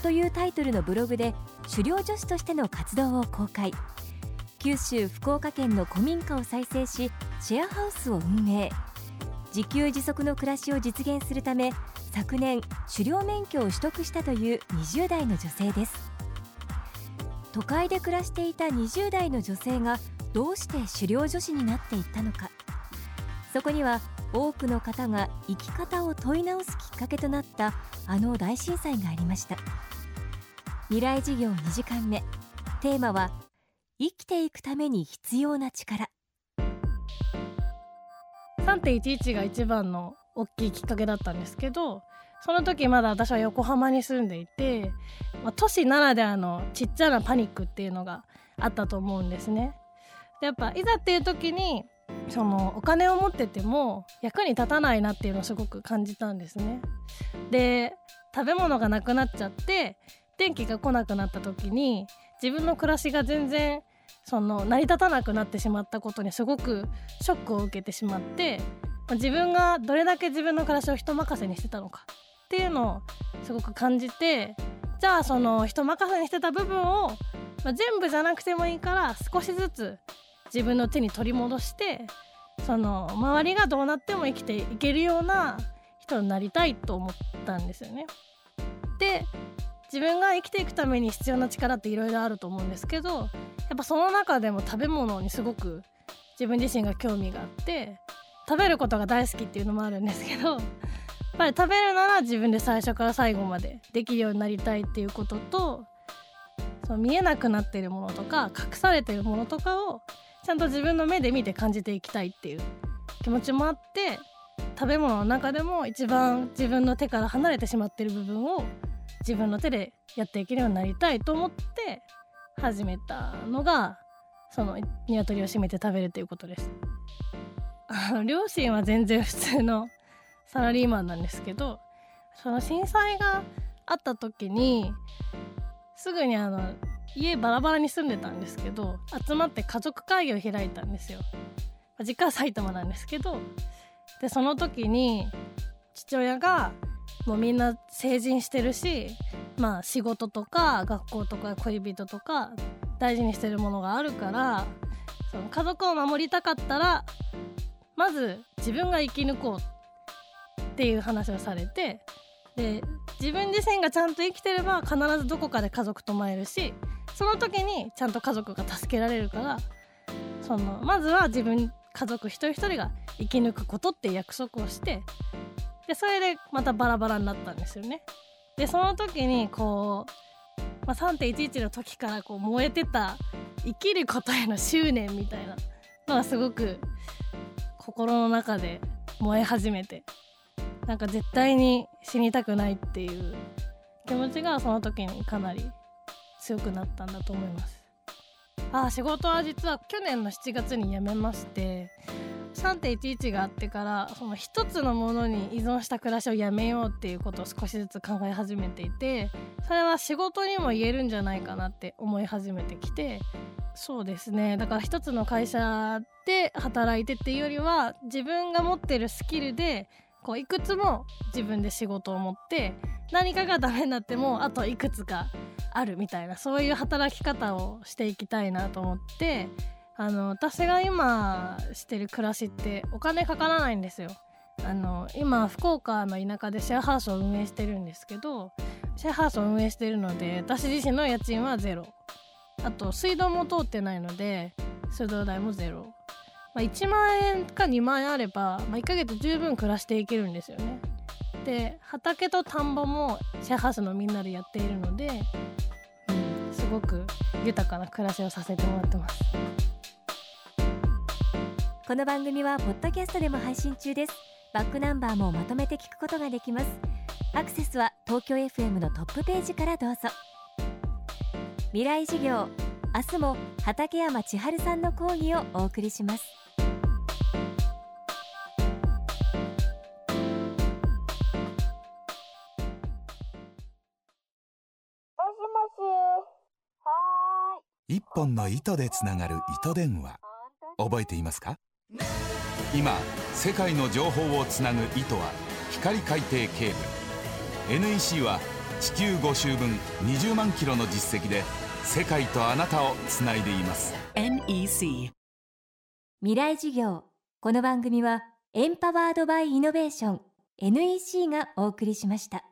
というタイトルのブログで狩猟女子としての活動を公開。九州福岡県の古民家を再生しシェアハウスを運営。自給自足の暮らしを実現するため昨年狩猟免許を取得したという20代の女性です。都会で暮らしていた20代の女性がどうして狩猟女子になっていったのか。そこには多くの方が生き方を問い直すきっかけとなったあの大震災がありました。未来事業2時間目。テーマは生きていくために必要な力。3.11が一番の大きいきっかけだったんですけどその時まだ私は横浜に住んでいて、まあ、都市ならではのちっちゃなパニックっていうのがあったと思うんですね。でやっぱいざっていう時にそのお金を持ってても役に立たないなっていうのをすごく感じたんですね。で食べ物がなくなっちゃって電気が来なくなった時に自分の暮らしが全然その成り立たなくなってしまったことにすごくショックを受けてしまって自分がどれだけ自分の暮らしを人任せにしてたのかっていうのをすごく感じてじゃあその人任せにしてた部分を、まあ、全部じゃなくてもいいから少しずつ自分の手に取り戻してその周りがどうなっても生きていけるような人になりたいと思ったんですよね。で自分が生きていくために必要な力っていろいろあると思うんですけどやっぱその中でも食べ物にすごく自分自身が興味があって食べることが大好きっていうのもあるんですけどやっぱり食べるなら自分で最初から最後までできるようになりたいっていうこととその見えなくなってるものとか隠されてるものとかをゃんと自分の目で見て感じていきたいっていう気持ちもあって食べ物の中でも一番自分の手から離れてしまってる部分を自分の手でやっていけるようになりたいと思って始めたのがその鶏を締めて食べるっていうことです。両親は全然普通のサラリーマンなんですけどその震災があった時にすぐにあの家バラバラに住んでたんですけど集まって家族会議を開いたんですよ。実家は埼玉なんですけどでその時に父親がもうみんな成人してるしまあ仕事とか学校とか恋人とか大事にしてるものがあるからその家族を守りたかったらまず自分が生き抜こうっていう話をされてで自分自身がちゃんと生きてれば必ずどこかで家族と会えるしその時にちゃんと家族が助けられるからそのまずは自分家族一人一人が生き抜くことって約束をしてでそれでまたバラバラになったんですよね。でその時にこう、まあ、3.11の時からこう燃えてた生きることへの執念みたいなのがすごく心の中で燃え始めてなんか絶対に死にたくないっていう気持ちがその時にかなり強くなったんだと思います。あ仕事は実は去年の7月に辞めまして3.11があってからその一つのものに依存した暮らしをやめようっていうことを少しずつ考え始めていてそれは仕事にも言えるんじゃないかなって思い始めてきてそうですね。だから一つの会社で働いてっていうよりは自分が持ってるスキルでこういくつも自分で仕事を持って何かがダメになってもあといくつかあるみたいなそういう働き方をしていきたいなと思ってあの私が今してる暮らしってお金かからないんですよ。あの今福岡の田舎でシェアハウスを運営してるんですけどシェアハウスを運営してるので私自身の家賃はゼロあと水道も通ってないので水道代もゼロ、まあ、1万円か2万円あれば、まあ、1ヶ月十分暮らしていけるんですよね。で畑と田んぼもシェアハウスのみんなでやっているので、うん、すごく豊かな暮らしをさせてもらってます。この番組はポッドキャストでも配信中です。バックナンバーもまとめて聞くことができます。アクセスは東京 FM のトップページからどうぞ。未来事業明日も畠山千春さんの講義をお送りします。一本の糸でつながる糸電話。覚えていますか？今世界の情報をつなぐ糸は光海底ケーブル。NEC は地球5周分20万キロの実績で世界とあなたをつないでいます。NEC 未来事業。この番組はエンパワードバイイノベーション NEC がお送りしました。